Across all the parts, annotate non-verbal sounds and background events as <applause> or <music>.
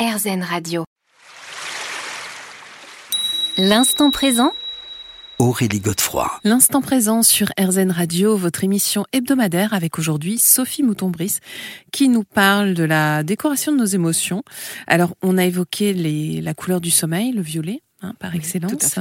RZN Radio. L'instant présent Aurélie Godefroy. L'instant présent sur RZN Radio, votre émission hebdomadaire avec aujourd'hui Sophie Mouton-Brice qui nous parle de la décoration de nos émotions. Alors, on a évoqué les, la couleur du sommeil, le violet. Hein, par excellence.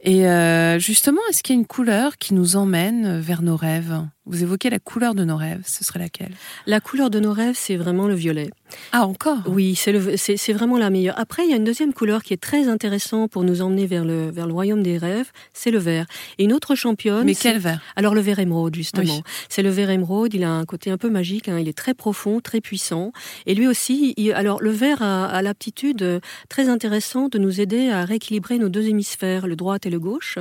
Et euh, justement, est-ce qu'il y a une couleur qui nous emmène vers nos rêves? Vous évoquez la couleur de nos rêves, ce serait laquelle? La couleur de nos rêves, c'est vraiment le violet. Ah, encore? Oui, c'est vraiment la meilleure. Après, il y a une deuxième couleur qui est très intéressante pour nous emmener vers le, vers le royaume des rêves, c'est le vert. Et une autre championne... Mais quel vert? Alors le vert émeraude, justement. C'est le vert émeraude, il a un côté un peu magique, hein. il est très profond, très puissant. Et lui aussi, alors le vert a, a l'aptitude très intéressante de nous aider à rééquilibrer nos deux hémisphères, le droit et le gauche.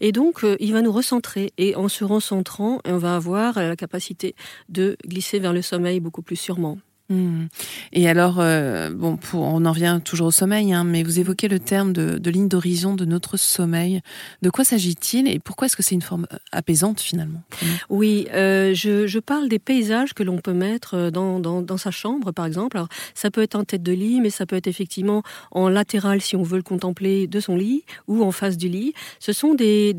Et donc, euh, il va nous recentrer. Et en se recentrant, on va avoir la capacité de glisser vers le sommeil beaucoup plus sûrement. Hmm. Et alors, euh, bon, on en revient toujours au sommeil, hein, mais vous évoquez le terme de, ligne d'horizon de notre sommeil. De quoi s'agit-il et pourquoi est-ce que c'est une forme apaisante finalement Oui, euh, je, parle des paysages que l'on peut mettre dans, sa chambre, par exemple. Alors, ça peut être en tête de lit, mais ça peut être effectivement en latéral si on veut le contempler de son lit ou en face du lit. Ce sont des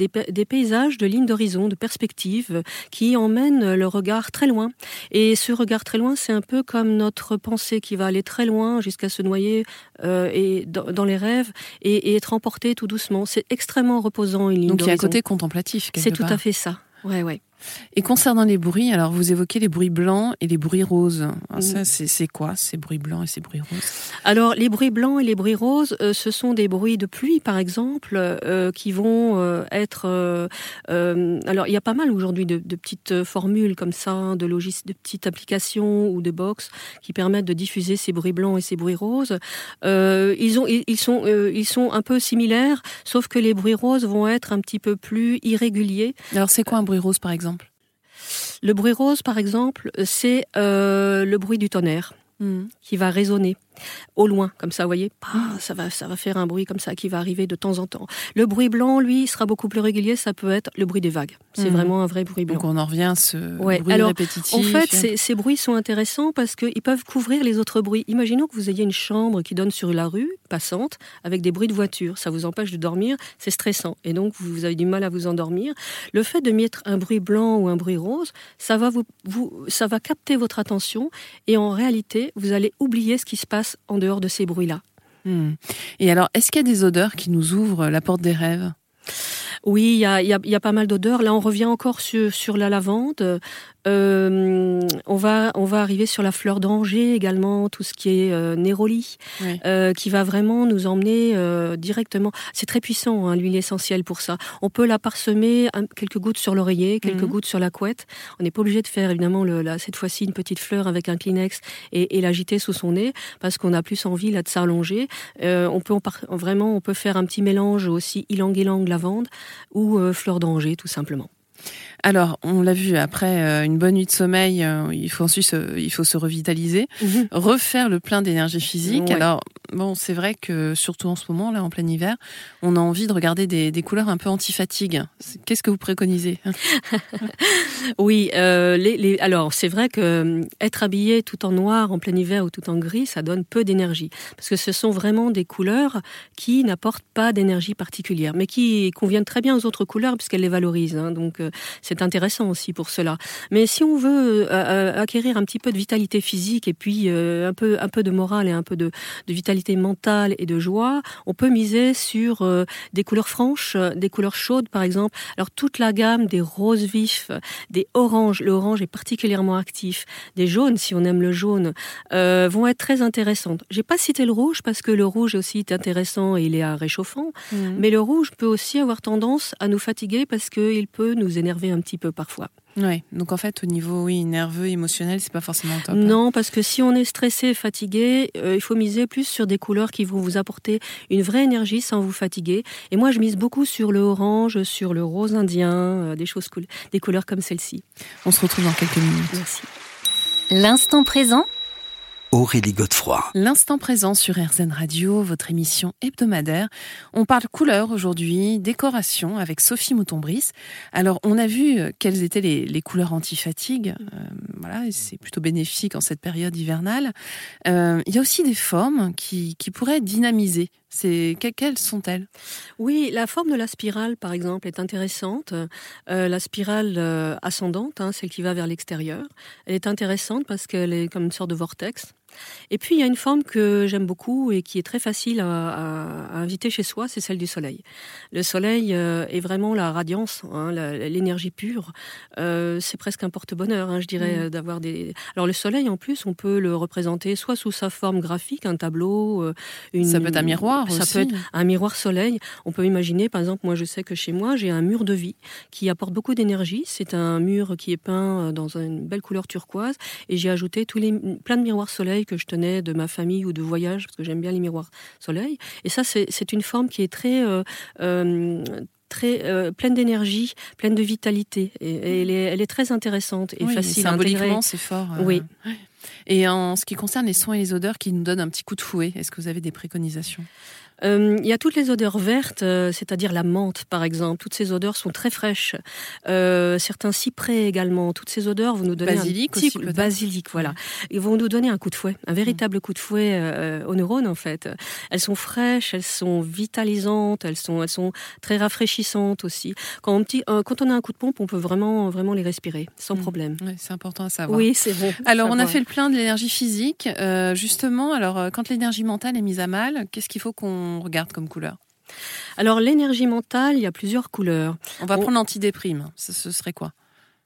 paysages de ligne d'horizon, de perspective, qui emmènent le regard très loin. Et ce regard très loin, c'est un peu comme notre pensée qui va aller très loin jusqu'à se noyer euh, et dans, les rêves et, être emporté tout doucement. C'est extrêmement reposant une ligne Donc il y a un côté contemplatif. C'est tout à fait ça. Ouais, ouais. Et concernant les bruits, alors vous évoquez les bruits blancs et les bruits roses. Alors ça, c'est quoi ces bruits blancs et ces bruits roses? Alors les bruits blancs et les bruits roses, euh, ce sont des bruits de pluie, par exemple, euh, qui vont euh, être. alors il y a pas mal aujourd'hui de, de, petites formules comme ça, de logis, de petites applications ou de box qui permettent de diffuser ces bruits blancs et ces bruits roses. ils ont, ils sont, ils sont un peu similaires, sauf que les bruits roses vont être un petit peu plus irréguliers. Alors c'est quoi un bruit rose, par exemple le bruit rose, par exemple, c'est euh, le bruit du tonnerre hmm. qui va résonner au loin, comme ça, vous voyez, ça va, ça va faire un bruit comme ça qui va arriver de temps en temps. Le bruit blanc, lui, sera beaucoup plus régulier. Ça peut être le bruit des vagues. C'est mhm. vraiment un vrai bruit blanc. Donc on en revient à ce bruit répétitif. En fait, ces, bruits sont intéressants parce qu'ils peuvent couvrir les autres bruits. Imaginons que vous ayez une chambre qui donne sur la rue passante avec des bruits de voiture. Ça vous empêche de dormir. C'est stressant et donc vous avez du mal à vous endormir. Le fait de mettre un bruit blanc ou un bruit rose, ça va vous, vous ça va capter votre attention et en réalité, vous allez oublier ce qui se passe en dehors de ces bruits-là. Hmm. Et alors, est-ce qu'il y a des odeurs qui nous ouvrent la porte des rêves? Oui, il y a, y a, pas mal d'odeurs. Là, on revient encore sur, sur la lavande. Euh, on va on va arriver sur la fleur d'Angers également, tout ce qui est euh, néroli, euh, qui va vraiment nous emmener euh, directement. C'est très puissant hein, l'huile essentielle pour ça. On peut la parsemer quelques gouttes sur l'oreiller, quelques mhm. gouttes sur la couette. On n'est pas obligé de faire évidemment le, là, cette fois-ci une petite fleur avec un Kleenex et, et l'agiter sous son nez parce qu'on a plus envie là de s'allonger. on peut vraiment on peut faire un petit mélange aussi ylang-ylang lavande ou fleur d'Angers tout simplement. Alors, on l'a vu, après euh, une bonne nuit de sommeil, euh, il faut ensuite se, il faut se revitaliser, mhm. refaire le plein d'énergie physique. Alors, bon, c'est vrai que surtout en ce moment, là, en plein hiver, on a envie de regarder des, des couleurs un peu anti-fatigue. Qu'est-ce que vous préconisez <laughs> Oui, euh, les, les, alors c'est vrai que être habillé tout en noir en plein hiver ou tout en gris, ça donne peu d'énergie, parce que ce sont vraiment des couleurs qui n'apportent pas d'énergie particulière, mais qui conviennent très bien aux autres couleurs puisqu'elles les valorisent. Hein. donc c'est intéressant aussi pour cela. Mais si on veut euh, euh, acquérir un petit peu de vitalité physique et puis euh, un peu un peu de morale et un peu de, de vitalité mentale et de joie, on peut miser sur des couleurs franches, des couleurs chaudes par exemple. Alors toute la gamme des roses vifs, des oranges, le orange est particulièrement actif, des jaunes si on aime le jaune, vont être très intéressantes. J'ai pas cité le rouge parce que le rouge aussi est intéressant et il est réchauffant, mmh. mais le rouge peut aussi avoir tendance à nous fatiguer parce qu'il peut nous énerver un un petit peu parfois. Oui, donc en fait, au niveau oui, nerveux, émotionnel, c'est pas forcément top. Hein. Non, parce que si on est stressé, fatigué, euh, il faut miser plus sur des couleurs qui vont vous apporter une vraie énergie sans vous fatiguer. Et moi, je mise beaucoup sur le orange, sur le rose indien, euh, des choses cool, des couleurs comme celle-ci. On se retrouve dans quelques minutes. Merci. L'instant présent Aurélie Godefroy. L'instant présent sur RZN Radio, votre émission hebdomadaire. On parle couleur aujourd'hui, décoration avec Sophie Mouton-Brice. Alors, on a vu euh, quelles étaient les, couleurs anti-fatigue. Euh, voilà, c'est plutôt bénéfique en cette période hivernale. Euh, il y a aussi des formes qui, qui pourraient dynamiser. C'est quelles sont-elles? Oui, la forme de la spirale, par exemple, est intéressante. la spirale ascendante, hein, celle qui va vers l'extérieur, elle est intéressante parce qu'elle est comme une sorte de vortex. Et puis il y a une forme que j'aime beaucoup et qui est très facile à, inviter chez soi, c'est celle du soleil. Le soleil euh, est vraiment la radiance, hein, l'énergie pure. Euh, c'est presque un porte-bonheur, hein, je dirais, mm. d'avoir des. Alors le soleil, en plus, on peut le représenter soit sous sa forme graphique, un tableau, euh, une. Ça peut être un miroir. Ça peut être un miroir soleil. On peut imaginer, par exemple, moi je sais que chez moi j'ai un mur de vie qui apporte beaucoup d'énergie. C'est un mur qui est peint dans une belle couleur turquoise et j'ai ajouté tous les plein de miroirs soleil que je tenais de ma famille ou de voyage, parce que j'aime bien les miroirs soleil. Et ça, c'est une forme qui est très... Euh, euh, très euh, pleine d'énergie, pleine de vitalité. Et, elle, est, elle, est, très intéressante et facile à intégrer. c'est fort. Oui. Et en ce qui concerne les soins et les odeurs qui nous donnent un petit coup de fouet, est-ce que vous avez des préconisations? Euh, il y a toutes les odeurs vertes, euh, c'est-à-dire la menthe par exemple. Toutes ces odeurs sont très fraîches. Euh, certains cyprès également. Toutes ces odeurs vont nous donner basilic un petit basilic, voilà. Ils vont nous donner un coup de fouet, un véritable coup de fouet aux neurones en fait. Elles sont fraîches, elles sont vitalisantes, elles sont, elles sont très rafraîchissantes aussi. Quand on, petit, quand on a un coup de pompe, on peut vraiment, vraiment les respirer sans mm. problème. c'est important à savoir. Oui, c'est bon. Alors on a fait le plein de l'énergie physique. justement, alors quand l'énergie mentale est mise à mal, qu'est-ce qu'il faut qu'on regarde comme couleur? Alors l'énergie mentale, il y a plusieurs couleurs. On va prendre l'antidéprime. Ce, ce serait quoi?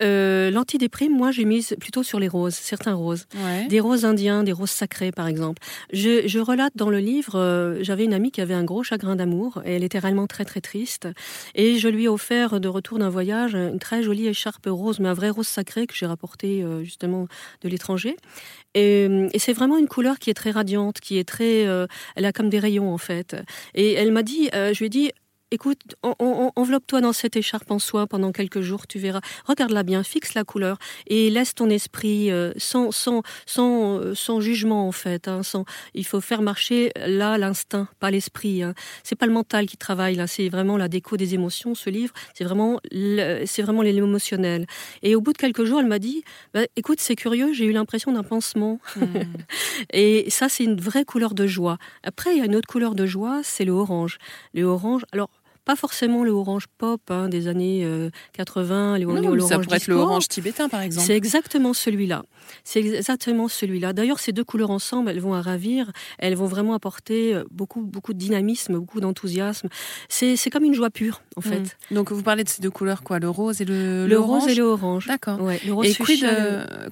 Euh, L'antidéprime, moi, j'ai mis plutôt sur les roses, certains roses. Des roses indiens, des roses sacrées, par exemple. Je, relate dans le livre, euh, j'avais une amie qui avait un gros chagrin d'amour, et elle était réellement très, très triste. Et je lui ai offert, de retour d'un voyage, une très jolie écharpe rose, mais un vrai rose sacré que j'ai rapporté euh, justement de l'étranger. Et, c'est vraiment une couleur qui est très radiante, qui est très... Elle a comme des rayons, en fait. Et elle m'a dit, je lui ai dit, écoute, enveloppe-toi dans cette écharpe en soie pendant quelques jours, tu verras. Regarde-la bien, fixe la couleur et laisse ton esprit euh, sans, sans, sans, euh, sans jugement en fait. Hein, sans, il faut faire marcher là l'instinct, pas l'esprit. Hein. C'est pas le mental qui travaille là, c'est vraiment la déco des émotions. Ce livre, c'est vraiment, c'est vraiment l'émotionnel. Et au bout de quelques jours, elle m'a dit, bah, écoute, c'est curieux, j'ai eu l'impression d'un pansement. Hmm. <laughs> et ça, c'est une vraie couleur de joie. Après, il y a une autre couleur de joie, c'est le orange. Le orange, alors pas forcément le orange pop hein, des années 80, les, non, Ça pourrait être le orange tibétain, par exemple. C'est exactement celui-là. C'est exactement celui-là. D'ailleurs, ces deux couleurs ensemble, elles vont à ravir. Elles vont vraiment apporter euh, beaucoup, beaucoup de dynamisme, beaucoup d'enthousiasme. C'est comme une joie pure, en hmm. fait. Donc, vous parlez de ces deux couleurs, quoi Le rose et le, le, rose et le orange. D'accord. et quid,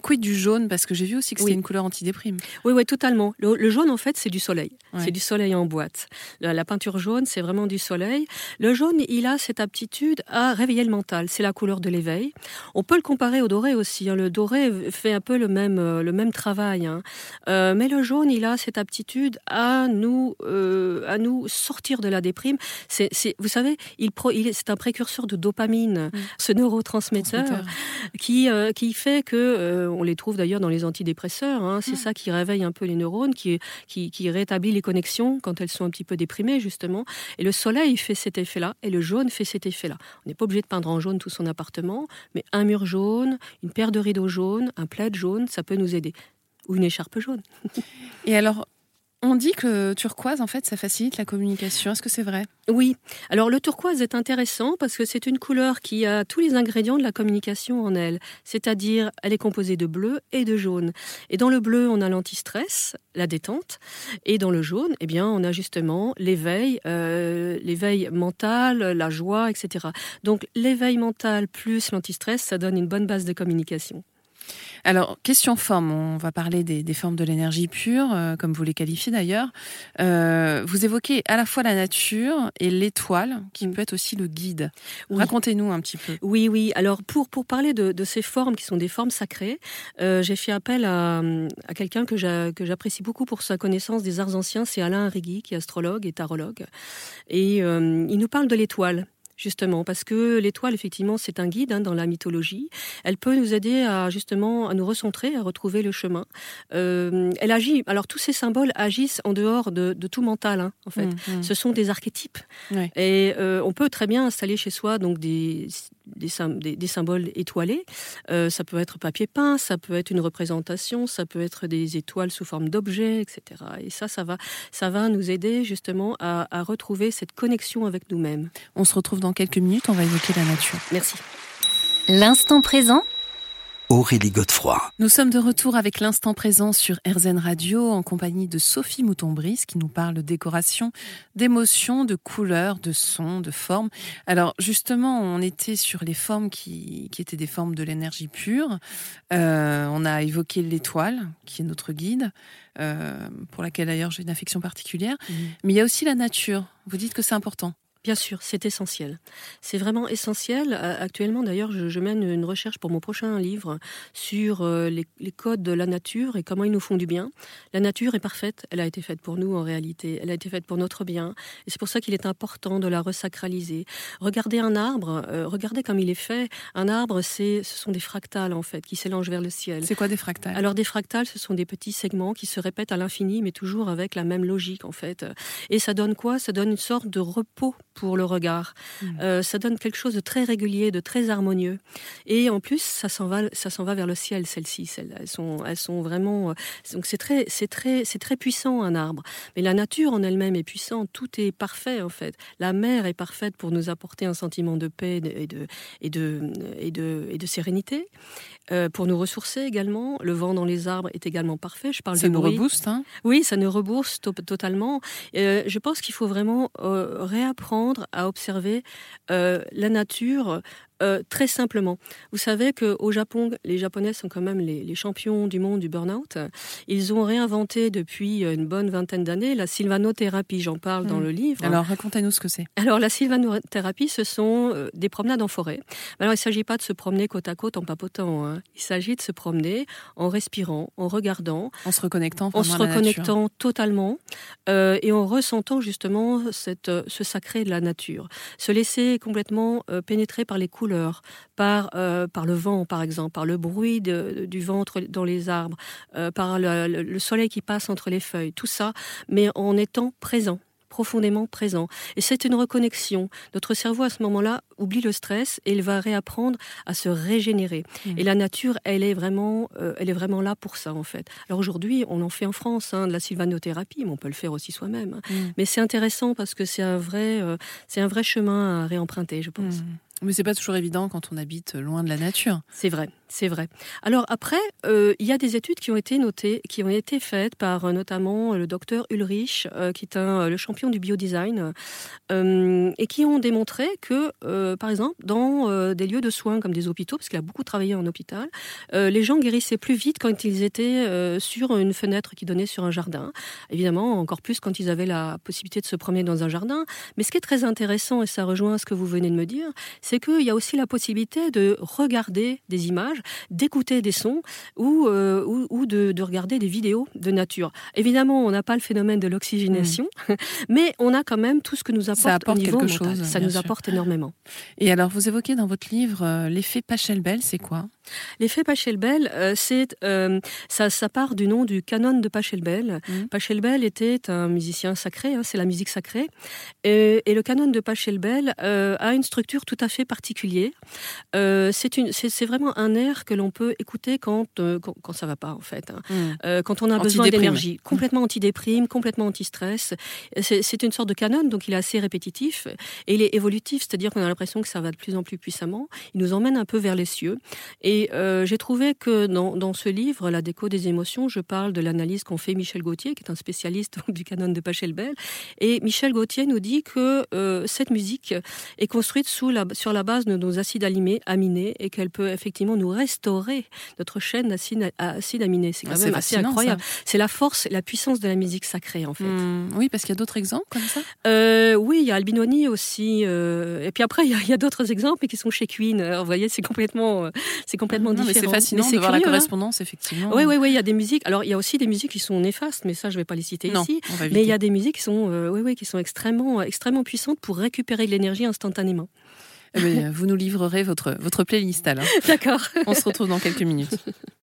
quid, du jaune? Parce que j'ai vu aussi que c'était une couleur antidéprime. Oui, oui, totalement. Le, jaune, en fait, c'est du soleil. C'est du soleil en boîte. la peinture jaune, c'est vraiment du soleil. Le jaune, il a cette aptitude à réveiller le mental. C'est la couleur de l'éveil. On peut le comparer au doré aussi. Hein. Le doré fait un peu le même, euh, le même travail. Hein. Euh, mais le jaune, il a cette aptitude à nous, euh, à nous sortir de la déprime. C'est, vous savez, il, c'est un précurseur de dopamine, mm. ce neurotransmetteur, qui, qui fait que, on les trouve d'ailleurs dans les antidépresseurs, hein. c'est mm. ça qui réveille un peu les neurones, qui, qui, qui rétablit les connexions quand elles sont un petit peu déprimées, justement. Et le soleil fait cet effet là et le jaune fait cet effet-là. On n'est pas obligé de peindre en jaune tout son appartement, mais un mur jaune, une paire de rideaux jaunes, un plaid jaune, ça peut nous aider. Ou une écharpe jaune. et alors, on dit que turquoise, en fait, ça facilite la communication. Est-ce que c'est vrai? Oui. Alors, le turquoise est intéressant parce que c'est une couleur qui a tous les ingrédients de la communication en elle. C'est-à-dire, elle est composée de bleu et de jaune. Et dans le bleu, on a l'antistress, la détente. Et dans le jaune, eh bien, on a justement l'éveil, euh, l'éveil mental, la joie, etc. Donc, l'éveil mental plus l'antistress, ça donne une bonne base de communication. Alors, question forme, on va parler des, formes de l'énergie pure, euh, comme vous les qualifiez d'ailleurs. Euh, vous évoquez à la fois la nature et l'étoile, qui mm. peut être aussi le guide. Racontez-nous un petit peu. Oui, oui. Alors, pour, pour parler de, ces formes qui sont des formes sacrées, euh, j'ai fait appel à, à quelqu'un que j'apprécie beaucoup pour sa connaissance des arts anciens, c'est Alain Rigui, qui est astrologue et tarologue. Et il nous parle de l'étoile justement, parce que l'étoile, effectivement, c'est un guide hein, dans la mythologie. Elle peut nous aider à justement à nous recentrer, à retrouver le chemin. Euh, elle agit. Alors tous ces symboles agissent en dehors de, tout mental, hein, en fait. Mmh, mmh. Ce sont des archétypes. Et euh, on peut très bien installer chez soi donc des des, des, symboles étoilés. Euh, ça peut être papier peint, ça peut être une représentation, ça peut être des étoiles sous forme d'objets, etc. Et ça, ça va, ça va nous aider justement à, à retrouver cette connexion avec nous-mêmes. On se retrouve dans quelques minutes, on va évoquer la nature. Merci. L'instant présent Aurélie Godefroy. Nous sommes de retour avec l'instant présent sur RZN Radio en compagnie de Sophie Mouton-Brice qui nous parle de décoration, d'émotions, de couleurs, de sons, de formes. Alors justement, on était sur les formes qui, qui étaient des formes de l'énergie pure. Euh, on a évoqué l'étoile qui est notre guide, euh, pour laquelle d'ailleurs j'ai une affection particulière. Mmh. Mais il y a aussi la nature. Vous dites que c'est important. Bien sûr, c'est essentiel. C'est vraiment essentiel. Actuellement, d'ailleurs, je, mène une recherche pour mon prochain livre sur euh, les, codes de la nature et comment ils nous font du bien. La nature est parfaite. Elle a été faite pour nous en réalité. Elle a été faite pour notre bien. Et c'est pour ça qu'il est important de la resacraliser. Regardez un arbre. Euh, regardez comme il est fait. Un arbre, c'est, ce sont des fractales en fait qui s'élangent vers le ciel. C'est quoi des fractales? Alors des fractales, ce sont des petits segments qui se répètent à l'infini, mais toujours avec la même logique en fait. Et ça donne quoi? Ça donne une sorte de repos pour le regard. Mmh. Euh, ça donne quelque chose de très régulier, de très harmonieux. Et en plus, ça s'en va, ça s'en va vers le ciel. Celles-ci, elles sont, elles sont vraiment. Euh, donc c'est très, c'est très, c'est très puissant un arbre. Mais la nature en elle-même est puissante. Tout est parfait en fait. La mer est parfaite pour nous apporter un sentiment de paix et de et de et de, et de sérénité. Euh, pour nous ressourcer également. Le vent dans les arbres est également parfait. Je parle ça nous rebooste, hein Oui, ça nous rebooste totalement. je pense qu'il faut vraiment réapprendre à observer euh, la nature euh, très simplement, vous savez qu'au Japon, les Japonais sont quand même les, champions du monde du burn-out. Ils ont réinventé depuis une bonne vingtaine d'années la sylvanothérapie. J'en parle dans hmm. le livre. Alors racontez-nous ce que c'est. Alors la sylvanothérapie, ce sont euh, des promenades en forêt. Alors il ne s'agit pas de se promener côte à côte en papotant. Hein. Il s'agit de se promener en respirant, en regardant, en se reconnectant, en se reconnectant totalement euh, et en ressentant justement cette, ce sacré de la nature. Se laisser complètement pénétrer par les couleurs par, euh, par le vent, par exemple, par le bruit du ventre dans les arbres, euh, par le, soleil qui passe entre les feuilles, tout ça, mais en étant présent profondément présent. Et c'est une reconnexion. Notre cerveau, à ce moment-là, oublie le stress et il va réapprendre à se régénérer. Mmh. Et la nature, elle est, vraiment, euh, elle est vraiment là pour ça, en fait. Alors aujourd'hui, on en fait en France, hein, de la sylvanothérapie, mais on peut le faire aussi soi-même. Hein. Mmh. Mais c'est intéressant parce que c'est un, vrai, c'est un vrai chemin à réemprunter, je pense. Mmh. Mais c'est pas toujours évident quand on habite loin de la nature. C'est vrai. C'est vrai. Alors après, euh, il y a des études qui ont été notées, qui ont été faites par euh, notamment le docteur Ulrich, euh, qui est un, le champion du biodesign, et qui ont démontré que, par exemple, dans des lieux de soins comme des hôpitaux, parce qu'il a beaucoup travaillé en hôpital, les gens guérissaient plus vite quand ils étaient sur une fenêtre qui donnait sur un jardin. Évidemment, encore plus quand ils avaient la possibilité de se promener dans un jardin. Mais ce qui est très intéressant, et ça rejoint ce que vous venez de me dire, c'est qu'il y a aussi la possibilité de regarder des images d'écouter des sons ou, euh, ou, de, regarder des vidéos de nature. Évidemment, on n'a pas le phénomène de l'oxygénation, mm. <laughs> mais on a quand même tout ce que nous apporte, ça apporte au niveau quelque chose. Ça nous apporte énormément. Et alors, vous évoquez dans votre livre euh, l'effet Pachelbel, c'est quoi? L'effet Pachelbel, euh, c'est ça, ça, part du nom du canon de Pachelbel. Mm. Pachelbel était un musicien sacré, hein, c'est la musique sacrée, et, le canon de Pachelbel a une structure tout à fait particulière. c'est vraiment un air que l'on peut écouter quand, euh, quand, ça va pas, en fait. Hein. Euh, quand on a besoin d'énergie. Complètement anti-déprime, complètement anti-stress. C'est une sorte de canon, donc il est assez répétitif et il est évolutif, c'est-à-dire qu'on a l'impression que ça va de plus en plus puissamment. Il nous emmène un peu vers les cieux. Et euh, j'ai trouvé que dans, dans, ce livre, La déco des émotions, je parle de l'analyse qu'ont fait Michel Gauthier, qui est un spécialiste <laughs> du canon de Pachelbel. Et Michel Gauthier nous dit que cette musique est construite sous la, sur la base de nos acides aminés et qu'elle peut effectivement nous restaurer notre chaîne d'acide aminé. C'est quand ah, même assez incroyable. C'est la force, la puissance de la musique sacrée, en fait. Hmm. oui, parce qu'il y a d'autres exemples comme ça? Euh, Oui, il y a Albinoni aussi. Euh, et puis après, il y a, d'autres exemples qui sont chez Queen. vous voyez, c'est complètement, euh, c'est complètement Non, différent. c'est fascinant Mais de voir la hein. correspondance, effectivement. Oui, oui, oui, il y a des musiques. Alors, il y a aussi des musiques qui sont néfastes, mais ça, je ne vais pas les citer Non, ici. Mais il y a des musiques qui sont, euh, oui, oui, qui sont extrêmement, extrêmement puissantes pour récupérer de l'énergie instantanément. Eh ben, vous nous livrerez votre, votre playlist alors. <laughs> D'accord. On se retrouve dans quelques minutes. <laughs>